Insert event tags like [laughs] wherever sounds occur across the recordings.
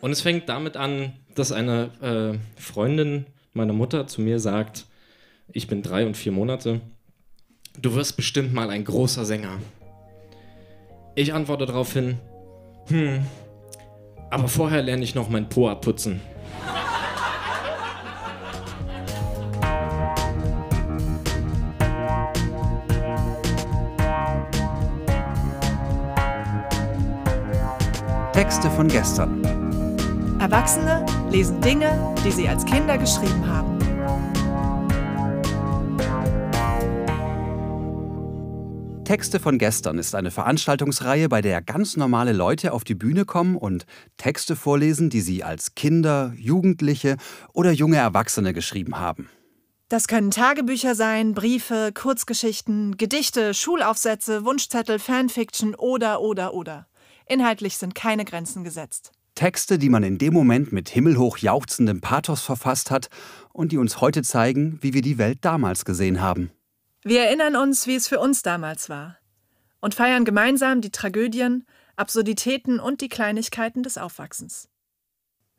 Und es fängt damit an, dass eine äh, Freundin meiner Mutter zu mir sagt, ich bin drei und vier Monate, du wirst bestimmt mal ein großer Sänger. Ich antworte daraufhin, hm, aber vorher lerne ich noch mein Po abputzen. Texte von gestern. Erwachsene lesen Dinge, die sie als Kinder geschrieben haben. Texte von gestern ist eine Veranstaltungsreihe, bei der ganz normale Leute auf die Bühne kommen und Texte vorlesen, die sie als Kinder, Jugendliche oder junge Erwachsene geschrieben haben. Das können Tagebücher sein, Briefe, Kurzgeschichten, Gedichte, Schulaufsätze, Wunschzettel, Fanfiction oder oder oder. Inhaltlich sind keine Grenzen gesetzt. Texte, die man in dem Moment mit himmelhoch jauchzendem Pathos verfasst hat und die uns heute zeigen, wie wir die Welt damals gesehen haben. Wir erinnern uns, wie es für uns damals war und feiern gemeinsam die Tragödien, Absurditäten und die Kleinigkeiten des Aufwachsens.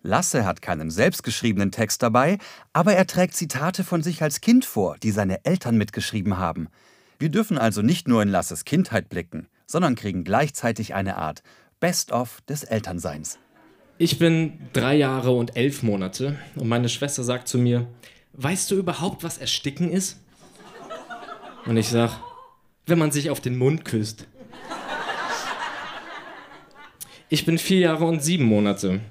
Lasse hat keinen selbstgeschriebenen Text dabei, aber er trägt Zitate von sich als Kind vor, die seine Eltern mitgeschrieben haben. Wir dürfen also nicht nur in Lasses Kindheit blicken, sondern kriegen gleichzeitig eine Art Best-of des Elternseins. Ich bin drei Jahre und elf Monate und meine Schwester sagt zu mir, weißt du überhaupt, was Ersticken ist? Und ich sag, wenn man sich auf den Mund küsst. Ich bin vier Jahre und sieben Monate.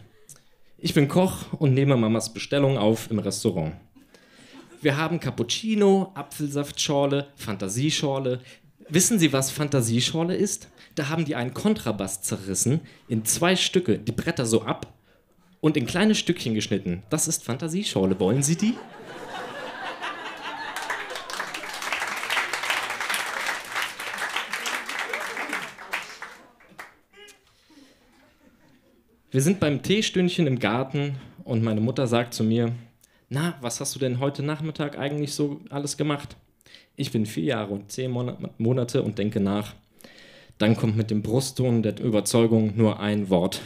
Ich bin Koch und nehme Mamas Bestellung auf im Restaurant. Wir haben Cappuccino, Apfelsaftschorle, Fantasieschorle, Wissen Sie, was Fantasieschorle ist? Da haben die einen Kontrabass zerrissen, in zwei Stücke, die Bretter so ab und in kleine Stückchen geschnitten. Das ist Fantasieschorle. Wollen Sie die? Wir sind beim Teestündchen im Garten und meine Mutter sagt zu mir, na, was hast du denn heute Nachmittag eigentlich so alles gemacht? Ich bin vier Jahre und zehn Monate und denke nach. Dann kommt mit dem Brustton der Überzeugung nur ein Wort.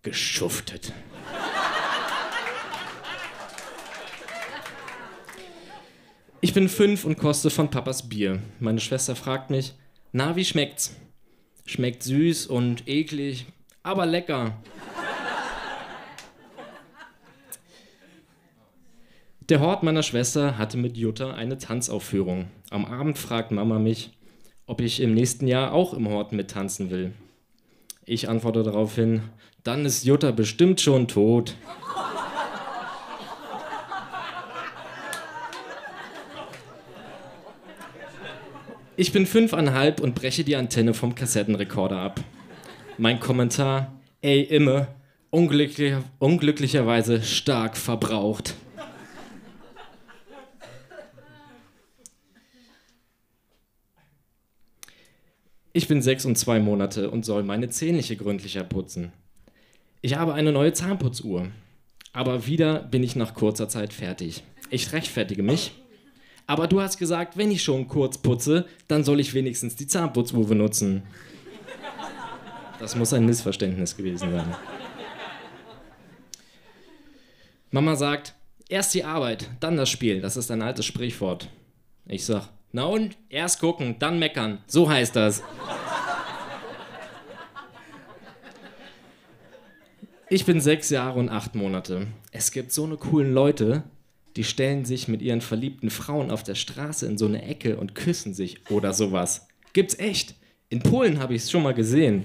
Geschuftet. Ich bin fünf und koste von Papas Bier. Meine Schwester fragt mich, na, wie schmeckt's? Schmeckt süß und eklig, aber lecker. Der Hort meiner Schwester hatte mit Jutta eine Tanzaufführung. Am Abend fragt Mama mich, ob ich im nächsten Jahr auch im Hort mittanzen will. Ich antworte daraufhin, dann ist Jutta bestimmt schon tot. Ich bin fünfeinhalb und breche die Antenne vom Kassettenrekorder ab. Mein Kommentar, ey Imme, unglücklicher, unglücklicherweise stark verbraucht. Ich bin sechs und zwei Monate und soll meine Zähnliche gründlicher putzen. Ich habe eine neue Zahnputzuhr. Aber wieder bin ich nach kurzer Zeit fertig. Ich rechtfertige mich. Aber du hast gesagt, wenn ich schon kurz putze, dann soll ich wenigstens die Zahnputzuhr benutzen. Das muss ein Missverständnis gewesen sein. Mama sagt, erst die Arbeit, dann das Spiel. Das ist ein altes Sprichwort. Ich sag, na und? Erst gucken, dann meckern. So heißt das. Ich bin sechs Jahre und acht Monate. Es gibt so eine coolen Leute, die stellen sich mit ihren verliebten Frauen auf der Straße in so eine Ecke und küssen sich oder sowas. Gibt's echt. In Polen habe ich es schon mal gesehen.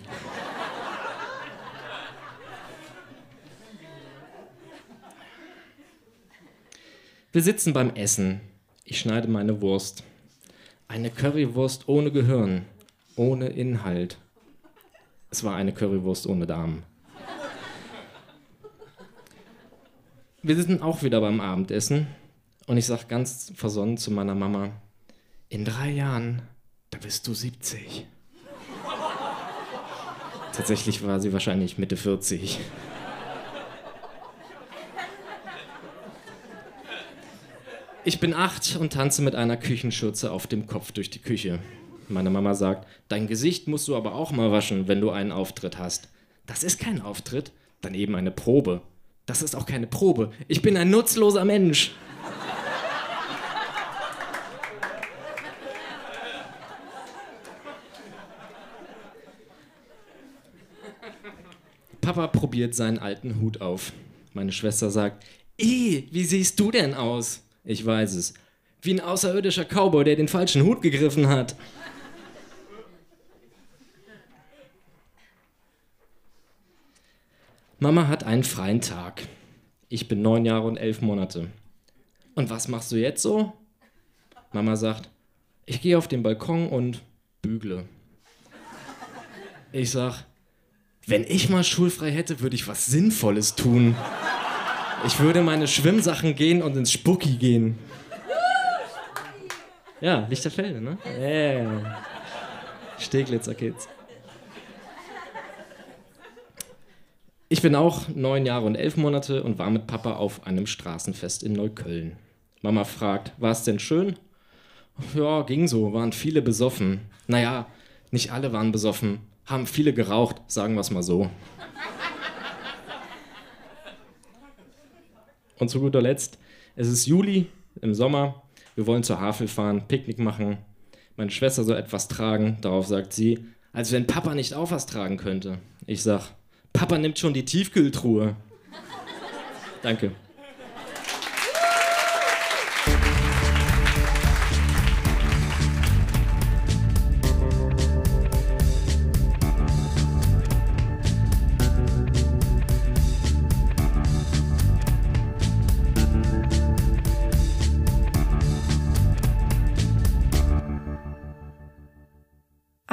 Wir sitzen beim Essen. Ich schneide meine Wurst. Eine Currywurst ohne Gehirn, ohne Inhalt. Es war eine Currywurst ohne Darm. Wir sind auch wieder beim Abendessen und ich sage ganz versonnen zu meiner Mama, in drei Jahren, da bist du 70. Tatsächlich war sie wahrscheinlich Mitte 40. Ich bin acht und tanze mit einer Küchenschürze auf dem Kopf durch die Küche. Meine Mama sagt, dein Gesicht musst du aber auch mal waschen, wenn du einen Auftritt hast. Das ist kein Auftritt, Daneben eine Probe. Das ist auch keine Probe. Ich bin ein nutzloser Mensch. Papa probiert seinen alten Hut auf. Meine Schwester sagt, Eh, wie siehst du denn aus? Ich weiß es. Wie ein außerirdischer Cowboy, der den falschen Hut gegriffen hat. Mama hat einen freien Tag. Ich bin neun Jahre und elf Monate. Und was machst du jetzt so? Mama sagt, ich gehe auf den Balkon und bügle. Ich sag, wenn ich mal schulfrei hätte, würde ich was Sinnvolles tun. Ich würde meine Schwimmsachen gehen und ins Spucki gehen. Ja, Lichterfelde, ne? Yeah. Steglitzer Kids. Ich bin auch neun Jahre und elf Monate und war mit Papa auf einem Straßenfest in Neukölln. Mama fragt, war es denn schön? Ja, ging so, waren viele besoffen. Naja, nicht alle waren besoffen, haben viele geraucht, sagen wir es mal so. Und zu guter Letzt, es ist Juli im Sommer, wir wollen zur Havel fahren, Picknick machen. Meine Schwester soll etwas tragen, darauf sagt sie, als wenn Papa nicht auch was tragen könnte. Ich sag, Papa nimmt schon die Tiefkühltruhe. Danke.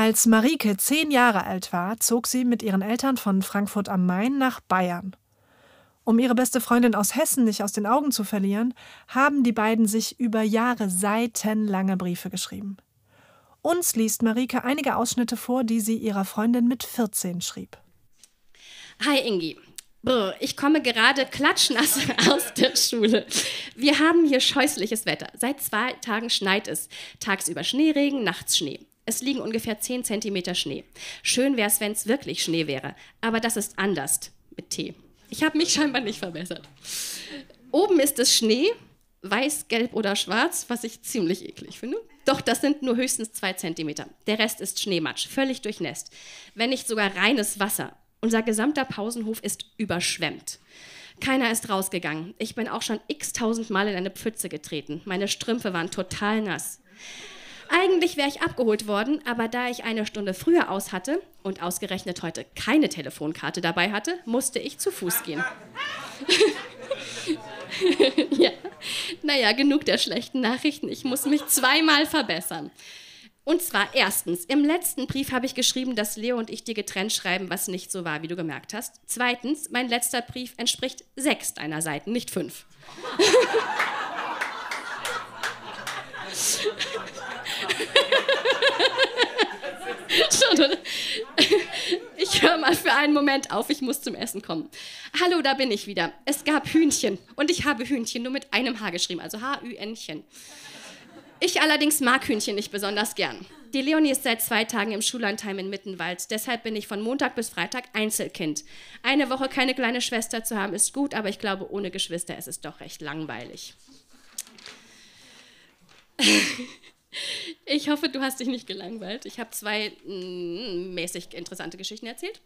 Als Marike zehn Jahre alt war, zog sie mit ihren Eltern von Frankfurt am Main nach Bayern. Um ihre beste Freundin aus Hessen nicht aus den Augen zu verlieren, haben die beiden sich über Jahre seitenlange Briefe geschrieben. Uns liest Marike einige Ausschnitte vor, die sie ihrer Freundin mit 14 schrieb. Hi Ingi. Brr, ich komme gerade klatschnass aus der Schule. Wir haben hier scheußliches Wetter. Seit zwei Tagen schneit es. Tagsüber Schneeregen, nachts Schnee. Es liegen ungefähr 10 cm Schnee. Schön wäre es, wenn es wirklich Schnee wäre. Aber das ist anders mit T. Ich habe mich scheinbar nicht verbessert. Oben ist es Schnee, weiß, gelb oder schwarz, was ich ziemlich eklig finde. Doch das sind nur höchstens 2 cm. Der Rest ist Schneematsch, völlig durchnässt. Wenn nicht sogar reines Wasser. Unser gesamter Pausenhof ist überschwemmt. Keiner ist rausgegangen. Ich bin auch schon x-tausend Mal in eine Pfütze getreten. Meine Strümpfe waren total nass. Eigentlich wäre ich abgeholt worden, aber da ich eine Stunde früher aus hatte und ausgerechnet heute keine Telefonkarte dabei hatte, musste ich zu Fuß gehen. [laughs] ja, naja, genug der schlechten Nachrichten. Ich muss mich zweimal verbessern. Und zwar erstens, im letzten Brief habe ich geschrieben, dass Leo und ich dir getrennt schreiben, was nicht so war, wie du gemerkt hast. Zweitens, mein letzter Brief entspricht sechs deiner Seiten, nicht fünf. [laughs] Schon, oder? Ich höre mal für einen Moment auf, ich muss zum Essen kommen. Hallo, da bin ich wieder. Es gab Hühnchen und ich habe Hühnchen nur mit einem H geschrieben, also H-Ü-N-chen. Ich allerdings mag Hühnchen nicht besonders gern. Die Leonie ist seit zwei Tagen im Schullandheim in Mittenwald. Deshalb bin ich von Montag bis Freitag Einzelkind. Eine Woche keine kleine Schwester zu haben ist gut, aber ich glaube, ohne Geschwister ist es doch recht langweilig. [laughs] Ich hoffe, du hast dich nicht gelangweilt. Ich habe zwei mm, mäßig interessante Geschichten erzählt.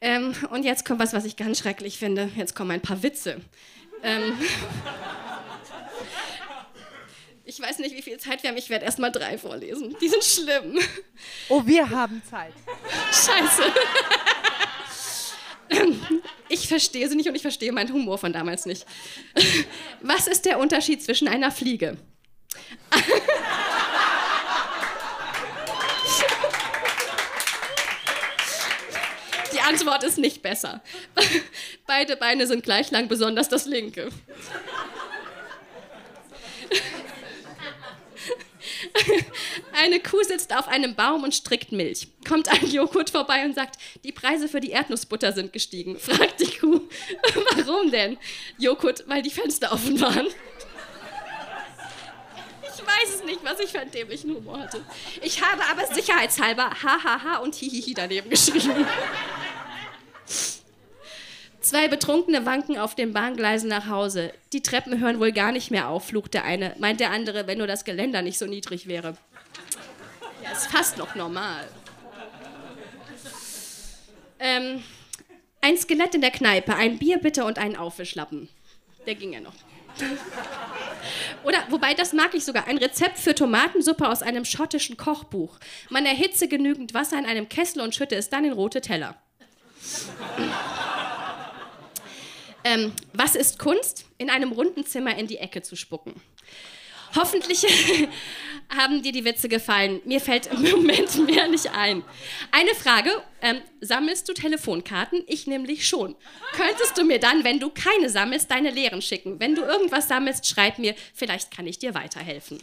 Ähm, und jetzt kommt was, was ich ganz schrecklich finde. Jetzt kommen ein paar Witze. Ähm, ich weiß nicht, wie viel Zeit wir haben. Ich werde erst mal drei vorlesen. Die sind schlimm. Oh, wir haben Zeit. Scheiße. Ich verstehe sie nicht und ich verstehe meinen Humor von damals nicht. Was ist der Unterschied zwischen einer Fliege? Die Antwort ist nicht besser. [laughs] Beide Beine sind gleich lang, besonders das linke. [laughs] Eine Kuh sitzt auf einem Baum und strickt Milch. Kommt ein Joghurt vorbei und sagt, die Preise für die Erdnussbutter sind gestiegen. Fragt die Kuh, [laughs] warum denn? Joghurt, weil die Fenster offen waren. Ich weiß es nicht, was ich für einen dämlichen Humor hatte. Ich habe aber sicherheitshalber hahaha und hihihi daneben geschrieben. Zwei Betrunkene wanken auf den Bahngleisen nach Hause. Die Treppen hören wohl gar nicht mehr auf, flucht der eine. Meint der andere, wenn nur das Geländer nicht so niedrig wäre. Ja, ist fast noch normal. Ähm, ein Skelett in der Kneipe, ein Bier bitte und einen Aufwischlappen. Der ging ja noch. Oder, wobei, das mag ich sogar, ein Rezept für Tomatensuppe aus einem schottischen Kochbuch. Man erhitze genügend Wasser in einem Kessel und schütte es dann in rote Teller. Ähm, was ist Kunst? In einem runden Zimmer in die Ecke zu spucken. Hoffentlich [laughs] haben dir die Witze gefallen. Mir fällt im Moment mehr nicht ein. Eine Frage: ähm, Sammelst du Telefonkarten? Ich nämlich schon. Könntest du mir dann, wenn du keine sammelst, deine Lehren schicken? Wenn du irgendwas sammelst, schreib mir. Vielleicht kann ich dir weiterhelfen.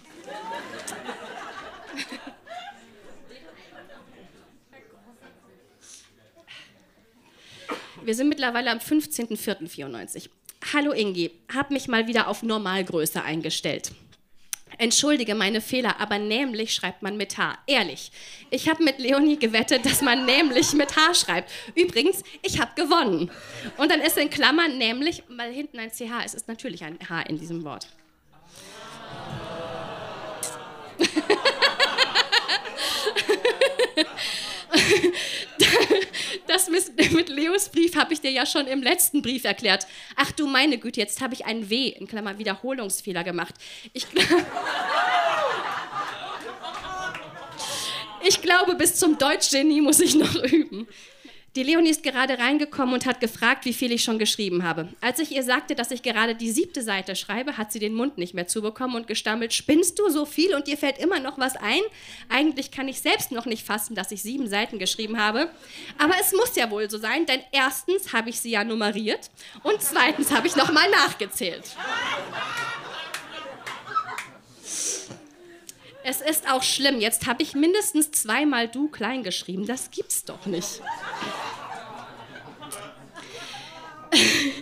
Wir sind mittlerweile am 15.04.94. Hallo Ingi, hab mich mal wieder auf Normalgröße eingestellt. Entschuldige meine Fehler, aber nämlich schreibt man mit H. Ehrlich. Ich habe mit Leonie gewettet, dass man nämlich mit H schreibt. Übrigens, ich habe gewonnen. Und dann ist in Klammern nämlich, weil hinten ein CH ist, ist natürlich ein H in diesem Wort. [laughs] das [laughs] mit, Leos Brief habe ich dir ja schon im letzten Brief erklärt. Ach du meine Güte, jetzt habe ich ein W, in Klammer Wiederholungsfehler gemacht. Ich, [laughs] ich glaube, bis zum Deutschgenie muss ich noch üben. Die Leonie ist gerade reingekommen und hat gefragt, wie viel ich schon geschrieben habe. Als ich ihr sagte, dass ich gerade die siebte Seite schreibe, hat sie den Mund nicht mehr zubekommen und gestammelt, spinnst du so viel und dir fällt immer noch was ein? Eigentlich kann ich selbst noch nicht fassen, dass ich sieben Seiten geschrieben habe. Aber es muss ja wohl so sein, denn erstens habe ich sie ja nummeriert und zweitens habe ich nochmal nachgezählt. Es ist auch schlimm. Jetzt habe ich mindestens zweimal du klein geschrieben. Das gibt's doch nicht. [laughs]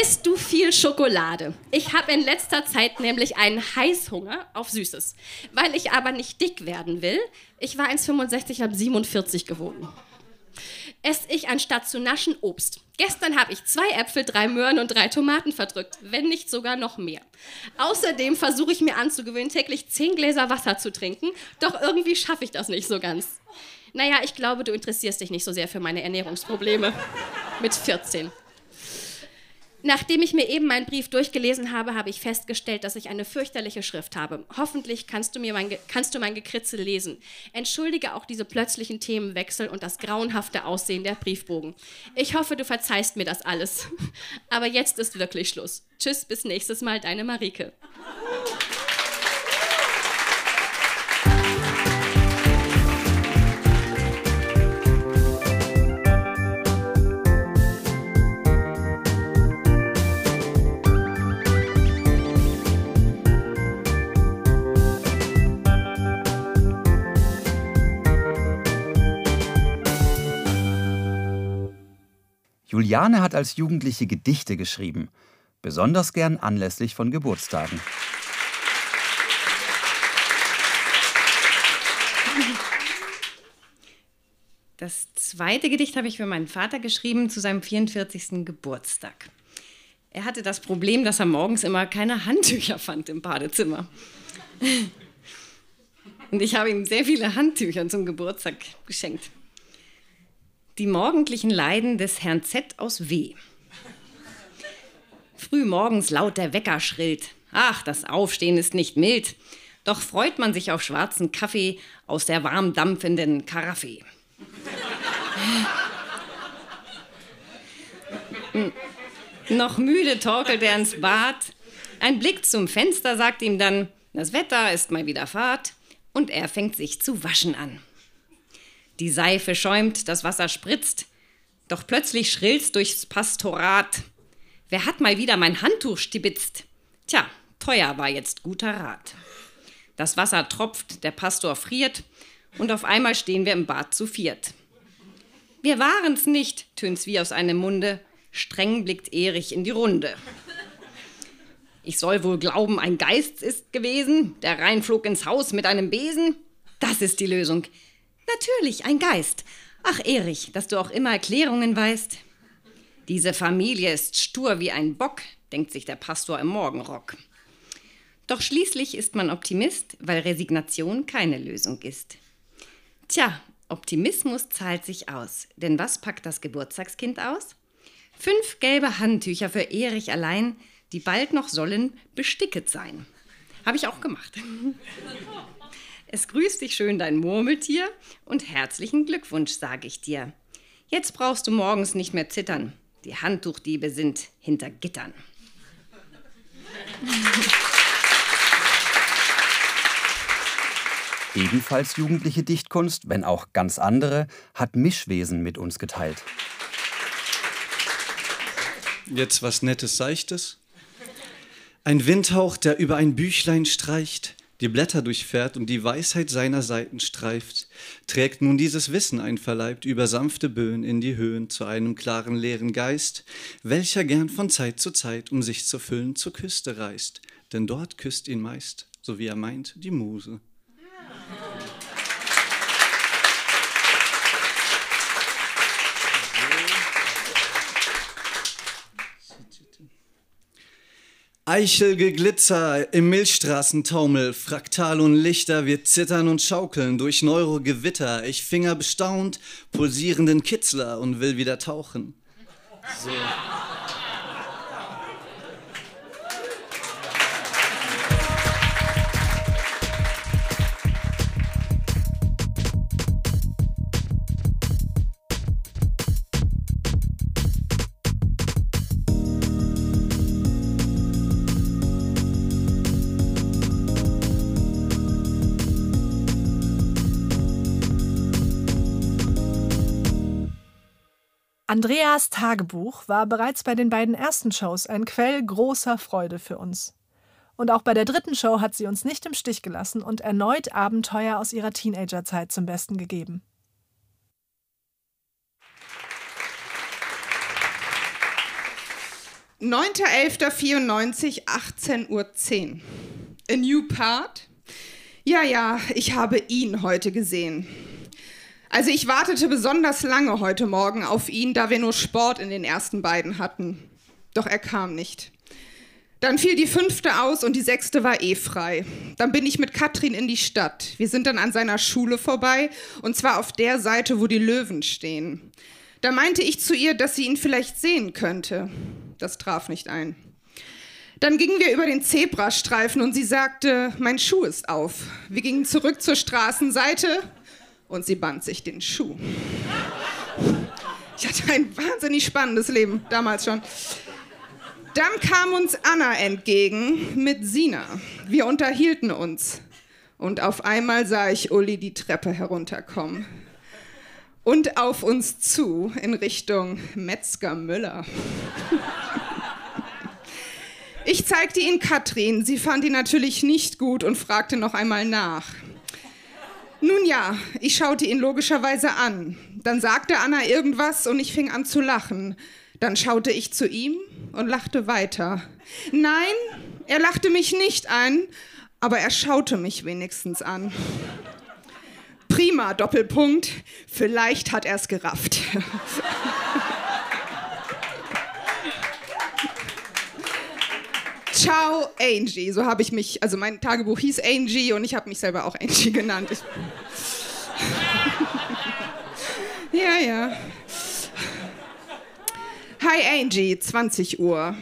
Isst du viel Schokolade? Ich habe in letzter Zeit nämlich einen Heißhunger auf Süßes. Weil ich aber nicht dick werden will. Ich war 1,65, habe 47 gewogen. Esse ich anstatt zu naschen Obst. Gestern habe ich zwei Äpfel, drei Möhren und drei Tomaten verdrückt, wenn nicht sogar noch mehr. Außerdem versuche ich mir anzugewöhnen, täglich zehn Gläser Wasser zu trinken, doch irgendwie schaffe ich das nicht so ganz. Naja, ich glaube, du interessierst dich nicht so sehr für meine Ernährungsprobleme. Mit 14. Nachdem ich mir eben meinen Brief durchgelesen habe, habe ich festgestellt, dass ich eine fürchterliche Schrift habe. Hoffentlich kannst du, mir mein, kannst du mein Gekritzel lesen. Entschuldige auch diese plötzlichen Themenwechsel und das grauenhafte Aussehen der Briefbogen. Ich hoffe, du verzeihst mir das alles. [laughs] Aber jetzt ist wirklich Schluss. Tschüss, bis nächstes Mal, deine Marike. Juliane hat als Jugendliche Gedichte geschrieben, besonders gern anlässlich von Geburtstagen. Das zweite Gedicht habe ich für meinen Vater geschrieben zu seinem 44. Geburtstag. Er hatte das Problem, dass er morgens immer keine Handtücher fand im Badezimmer. Und ich habe ihm sehr viele Handtücher zum Geburtstag geschenkt. Die morgendlichen Leiden des Herrn Z aus W. Früh morgens laut der Wecker schrillt. Ach, das Aufstehen ist nicht mild. Doch freut man sich auf schwarzen Kaffee aus der warm dampfenden Karaffe. Noch müde torkelt er ins Bad. Ein Blick zum Fenster sagt ihm dann, das Wetter ist mal wieder Fahrt. Und er fängt sich zu waschen an. Die Seife schäumt, das Wasser spritzt. Doch plötzlich schrillt's durchs Pastorat. Wer hat mal wieder mein Handtuch stibitzt? Tja, teuer war jetzt guter Rat. Das Wasser tropft, der Pastor friert und auf einmal stehen wir im Bad zu viert. Wir waren's nicht, tönt's wie aus einem Munde. Streng blickt Erich in die Runde. Ich soll wohl glauben, ein Geist ist gewesen, der reinflog ins Haus mit einem Besen. Das ist die Lösung. Natürlich, ein Geist. Ach, Erich, dass du auch immer Erklärungen weißt. Diese Familie ist stur wie ein Bock, denkt sich der Pastor im Morgenrock. Doch schließlich ist man Optimist, weil Resignation keine Lösung ist. Tja, Optimismus zahlt sich aus. Denn was packt das Geburtstagskind aus? Fünf gelbe Handtücher für Erich allein, die bald noch sollen besticket sein. Habe ich auch gemacht. [laughs] Es grüßt dich schön dein Murmeltier und herzlichen Glückwunsch, sage ich dir. Jetzt brauchst du morgens nicht mehr zittern. Die Handtuchdiebe sind hinter Gittern. Ebenfalls jugendliche Dichtkunst, wenn auch ganz andere, hat Mischwesen mit uns geteilt. Jetzt was Nettes, Seichtes. Ein Windhauch, der über ein Büchlein streicht, die Blätter durchfährt und die Weisheit seiner Seiten streift, trägt nun dieses Wissen einverleibt über sanfte Böen in die Höhen zu einem klaren leeren Geist, welcher gern von Zeit zu Zeit, um sich zu füllen, zur Küste reist, denn dort küsst ihn meist, so wie er meint, die Muse. Eichelgeglitzer im Milchstraßentaumel, Fraktal und Lichter, wir zittern und schaukeln durch Neurogewitter. Ich finger bestaunt pulsierenden Kitzler und will wieder tauchen. So. Andreas Tagebuch war bereits bei den beiden ersten Shows ein Quell großer Freude für uns. Und auch bei der dritten Show hat sie uns nicht im Stich gelassen und erneut Abenteuer aus ihrer Teenagerzeit zum Besten gegeben. Neunter 18 Uhr. 10. A new part? Ja, ja, ich habe ihn heute gesehen. Also ich wartete besonders lange heute Morgen auf ihn, da wir nur Sport in den ersten beiden hatten. Doch er kam nicht. Dann fiel die fünfte aus und die sechste war eh frei. Dann bin ich mit Katrin in die Stadt. Wir sind dann an seiner Schule vorbei und zwar auf der Seite, wo die Löwen stehen. Da meinte ich zu ihr, dass sie ihn vielleicht sehen könnte. Das traf nicht ein. Dann gingen wir über den Zebrastreifen und sie sagte, mein Schuh ist auf. Wir gingen zurück zur Straßenseite und sie band sich den Schuh. Ich hatte ein wahnsinnig spannendes Leben, damals schon. Dann kam uns Anna entgegen mit Sina. Wir unterhielten uns. Und auf einmal sah ich Uli die Treppe herunterkommen. Und auf uns zu in Richtung Metzger Müller. Ich zeigte ihn Katrin. Sie fand ihn natürlich nicht gut und fragte noch einmal nach. Nun ja, ich schaute ihn logischerweise an. Dann sagte Anna irgendwas und ich fing an zu lachen. Dann schaute ich zu ihm und lachte weiter. Nein, er lachte mich nicht an, aber er schaute mich wenigstens an. Prima, Doppelpunkt. Vielleicht hat er es gerafft. [laughs] Ciao, Angie. So habe ich mich, also mein Tagebuch hieß Angie und ich habe mich selber auch Angie [laughs] genannt. Ich [laughs] ja, ja. Hi Angie, 20 Uhr.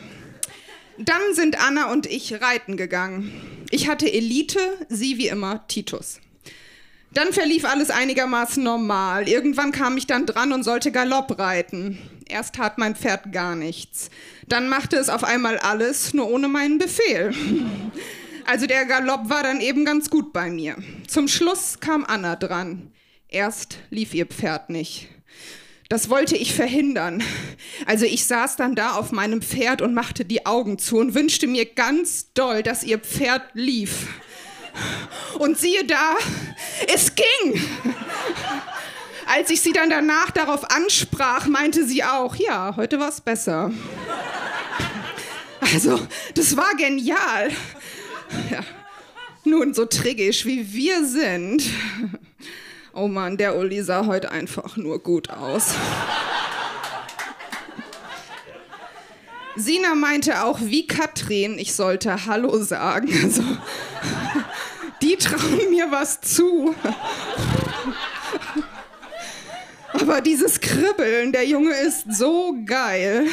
Dann sind Anna und ich reiten gegangen. Ich hatte Elite, sie wie immer Titus. Dann verlief alles einigermaßen normal. Irgendwann kam ich dann dran und sollte Galopp reiten. Erst tat mein Pferd gar nichts. Dann machte es auf einmal alles, nur ohne meinen Befehl. [laughs] Also der Galopp war dann eben ganz gut bei mir. Zum Schluss kam Anna dran. Erst lief ihr Pferd nicht. Das wollte ich verhindern. Also ich saß dann da auf meinem Pferd und machte die Augen zu und wünschte mir ganz doll, dass ihr Pferd lief. Und siehe da, es ging. Als ich sie dann danach darauf ansprach, meinte sie auch, ja, heute war es besser. Also, das war genial. Ja. Nun, so triggisch wie wir sind. Oh Mann, der Uli sah heute einfach nur gut aus. Sina meinte auch, wie Katrin, ich sollte Hallo sagen. Also, die trauen mir was zu. Aber dieses Kribbeln, der Junge ist so geil.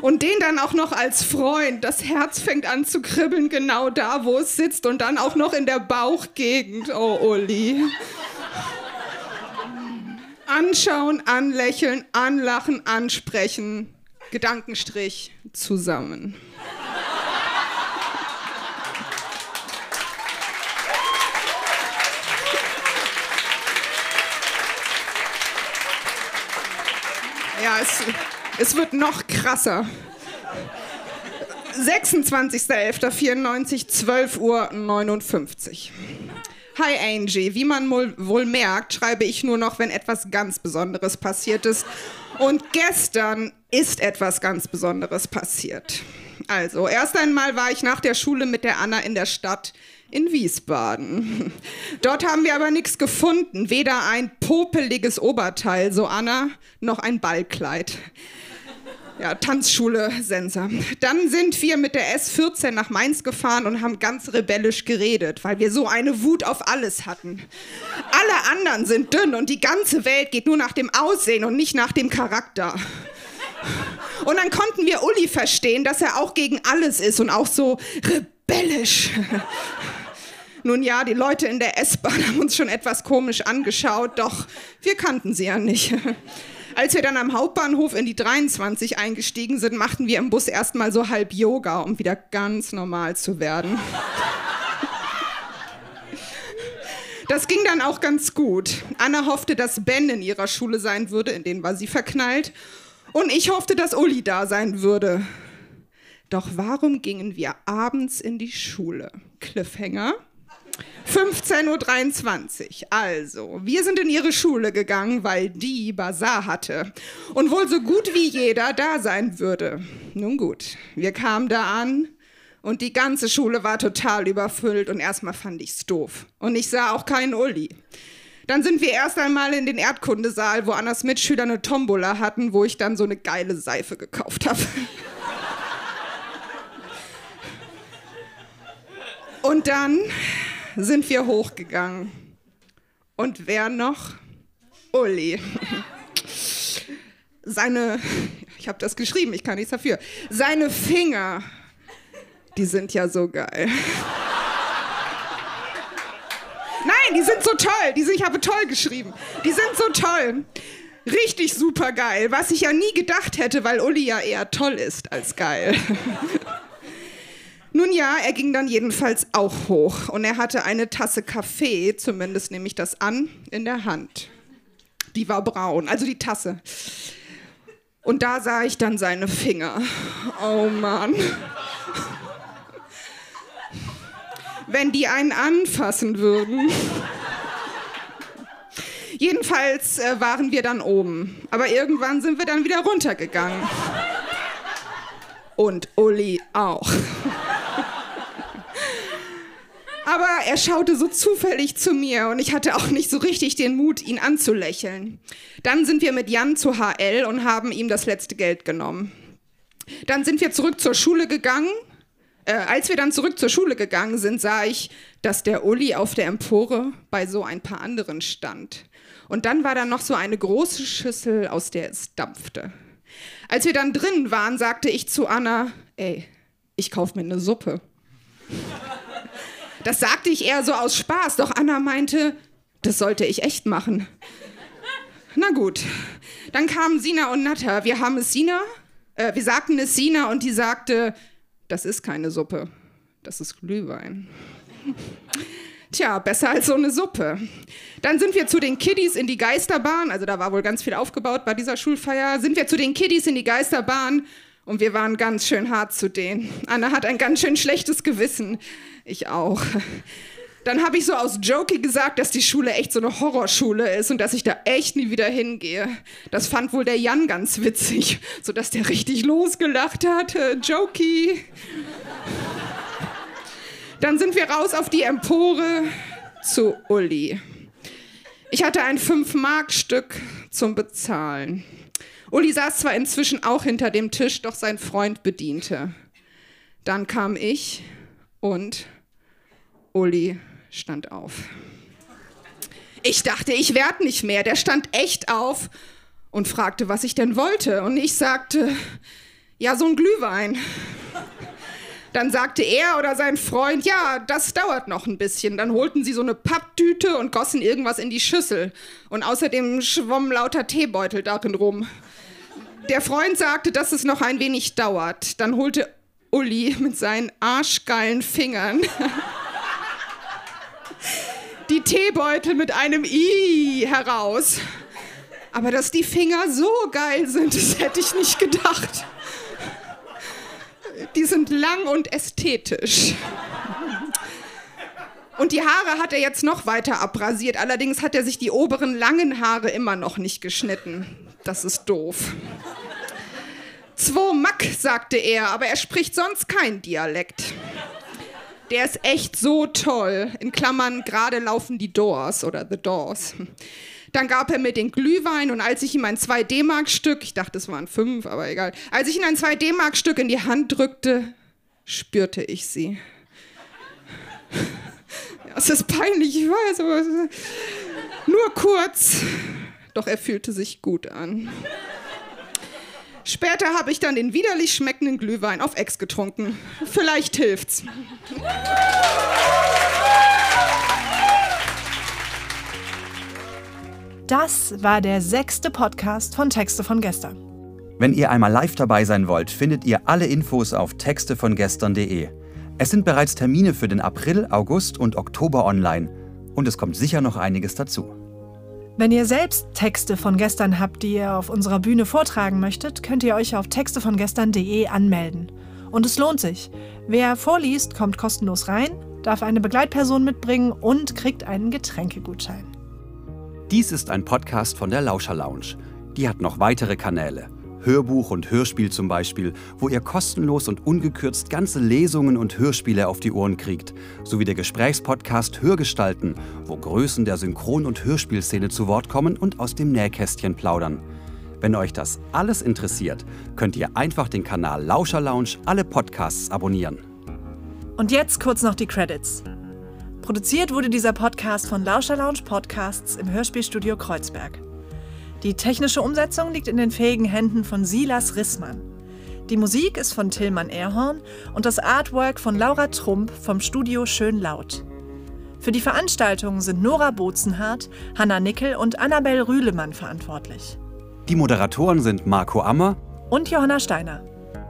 Und den dann auch noch als Freund. Das Herz fängt an zu kribbeln, genau da, wo es sitzt. Und dann auch noch in der Bauchgegend. Oh, Uli. Anschauen, anlächeln, anlachen, ansprechen. Gedankenstrich zusammen. Ja, es, es wird noch krasser. 26.11.94, 12 Uhr 59. Hi Angie, wie man wohl merkt, schreibe ich nur noch, wenn etwas ganz Besonderes passiert ist. Und gestern ist etwas ganz Besonderes passiert. Also, erst einmal war ich nach der Schule mit der Anna in der Stadt in Wiesbaden. [laughs] Dort haben wir aber nichts gefunden, weder ein popeliges Oberteil, so Anna, noch ein Ballkleid. Ja, Tanzschule Sensor. Dann sind wir mit der S14 nach Mainz gefahren und haben ganz rebellisch geredet, weil wir so eine Wut auf alles hatten. Alle anderen sind dünn und die ganze Welt geht nur nach dem Aussehen und nicht nach dem Charakter. Und dann konnten wir Uli verstehen, dass er auch gegen alles ist und auch so rebellisch. Nun ja, die Leute in der S-Bahn haben uns schon etwas komisch angeschaut, doch wir kannten sie ja nicht. Als wir dann am Hauptbahnhof in die 23 eingestiegen sind, machten wir im Bus erstmal so halb Yoga, um wieder ganz normal zu werden. Das ging dann auch ganz gut. Anna hoffte, dass Ben in ihrer Schule sein würde, in den war sie verknallt. Und ich hoffte, dass Uli da sein würde. Doch warum gingen wir abends in die Schule? Cliffhanger. 15.23 Uhr. Also, wir sind in ihre Schule gegangen, weil die Bazar hatte und wohl so gut wie jeder da sein würde. Nun gut, wir kamen da an und die ganze Schule war total überfüllt und erstmal fand ich's doof. Und ich sah auch keinen Uli. Dann sind wir erst einmal in den Erdkundesaal, wo Annas Mitschüler eine Tombola hatten, wo ich dann so eine geile Seife gekauft habe. [laughs] Und dann sind wir hochgegangen. Und wer noch? Uli. [laughs] Seine, ich habe das geschrieben, ich kann nichts dafür. Seine Finger, die sind ja so geil. [laughs] Nein, die sind so toll. Die sind, ich habe toll geschrieben. Die sind so toll. Richtig super geil. Was ich ja nie gedacht hätte, weil Uli ja eher toll ist als geil. [laughs] Nun ja, er ging dann jedenfalls auch hoch und er hatte eine Tasse Kaffee, zumindest nehme ich das an, in der Hand. Die war braun, also die Tasse. Und da sah ich dann seine Finger. Oh Mann. Wenn die einen anfassen würden. Jedenfalls äh, waren wir dann oben. Aber irgendwann sind wir dann wieder runtergegangen. Und Uli auch. Aber er schaute so zufällig zu mir und ich hatte auch nicht so richtig den Mut, ihn anzulächeln. Dann sind wir mit Jan zu HL und haben ihm das letzte Geld genommen. Dann sind wir zurück zur Schule gegangen. Äh, als wir dann zurück zur Schule gegangen sind, sah ich, dass der Uli auf der Empore bei so ein paar anderen stand. Und dann war da noch so eine große Schüssel, aus der es dampfte. Als wir dann drinnen waren, sagte ich zu Anna, ey, ich kauf mir eine Suppe. [laughs] Das sagte ich eher so aus Spaß, doch Anna meinte, das sollte ich echt machen. [laughs] Na gut, dann kamen Sina und Natta. Wir haben es Sina, äh, wir sagten es Sina und die sagte, das ist keine Suppe, das ist Glühwein. Tja, besser als so eine Suppe. Dann sind wir zu den Kiddies in die Geisterbahn, also da war wohl ganz viel aufgebaut bei dieser Schulfeier, sind wir zu den Kiddies in die Geisterbahn und wir waren ganz schön hart zu denen. Anna hat ein ganz schön schlechtes Gewissen. Ich auch. Dann habe ich so aus Jokey gesagt, dass die Schule echt so eine Horrorschule ist und dass ich da echt nie wieder hingehe. Das fand wohl der Jan ganz witzig, sodass der richtig losgelacht hat. Jokey. Dann sind wir raus auf die Empore zu Uli. Ich hatte ein 5-Mark-Stück zum Bezahlen. Uli saß zwar inzwischen auch hinter dem Tisch, doch sein Freund bediente. Dann kam ich und Uli stand auf. Ich dachte, ich werd nicht mehr. Der stand echt auf und fragte, was ich denn wollte. Und ich sagte, ja, so ein Glühwein. Dann sagte er oder sein Freund, ja, das dauert noch ein bisschen. Dann holten sie so eine Papptüte und gossen irgendwas in die Schüssel. Und außerdem schwommen lauter Teebeutel darin rum. Der Freund sagte, dass es noch ein wenig dauert. Dann holte Uli mit seinen arschgeilen Fingern die Teebeutel mit einem I heraus. Aber dass die Finger so geil sind, das hätte ich nicht gedacht. Die sind lang und ästhetisch. Und die Haare hat er jetzt noch weiter abrasiert. Allerdings hat er sich die oberen langen Haare immer noch nicht geschnitten. Das ist doof. Zwo Mack, sagte er, aber er spricht sonst kein Dialekt. Der ist echt so toll. In Klammern, gerade laufen die Doors oder The Doors. Dann gab er mir den Glühwein und als ich ihm ein 2 D-Mark-Stück, ich dachte, es waren 5, aber egal, als ich ihm ein 2 D-Mark-Stück in die Hand drückte, spürte ich sie. Ja, es ist peinlich, ich weiß, aber nur kurz. Doch er fühlte sich gut an. Später habe ich dann den widerlich schmeckenden Glühwein auf Ex getrunken. Vielleicht hilft's. Das war der sechste Podcast von Texte von gestern. Wenn ihr einmal live dabei sein wollt, findet ihr alle Infos auf textevongestern.de. Es sind bereits Termine für den April, August und Oktober online. Und es kommt sicher noch einiges dazu. Wenn ihr selbst Texte von gestern habt, die ihr auf unserer Bühne vortragen möchtet, könnt ihr euch auf textevongestern.de anmelden. Und es lohnt sich. Wer vorliest, kommt kostenlos rein, darf eine Begleitperson mitbringen und kriegt einen Getränkegutschein. Dies ist ein Podcast von der Lauscher Lounge. Die hat noch weitere Kanäle. Hörbuch und Hörspiel zum Beispiel, wo ihr kostenlos und ungekürzt ganze Lesungen und Hörspiele auf die Ohren kriegt, sowie der Gesprächspodcast Hörgestalten, wo Größen der Synchron- und Hörspielszene zu Wort kommen und aus dem Nähkästchen plaudern. Wenn euch das alles interessiert, könnt ihr einfach den Kanal Lauscher Lounge alle Podcasts abonnieren. Und jetzt kurz noch die Credits. Produziert wurde dieser Podcast von Lauscher Lounge Podcasts im Hörspielstudio Kreuzberg. Die technische Umsetzung liegt in den fähigen Händen von Silas Rissmann. Die Musik ist von Tillmann Erhorn und das Artwork von Laura Trump vom Studio Schön Laut. Für die Veranstaltung sind Nora Bozenhardt, Hanna Nickel und Annabel Rühlemann verantwortlich. Die Moderatoren sind Marco Ammer Und Johanna Steiner.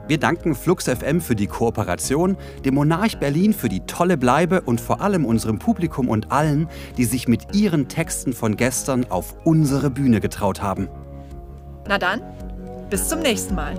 Wir danken Flux FM für die Kooperation, dem Monarch Berlin für die tolle Bleibe und vor allem unserem Publikum und allen, die sich mit ihren Texten von gestern auf unsere Bühne getraut haben. Na dann, bis zum nächsten Mal.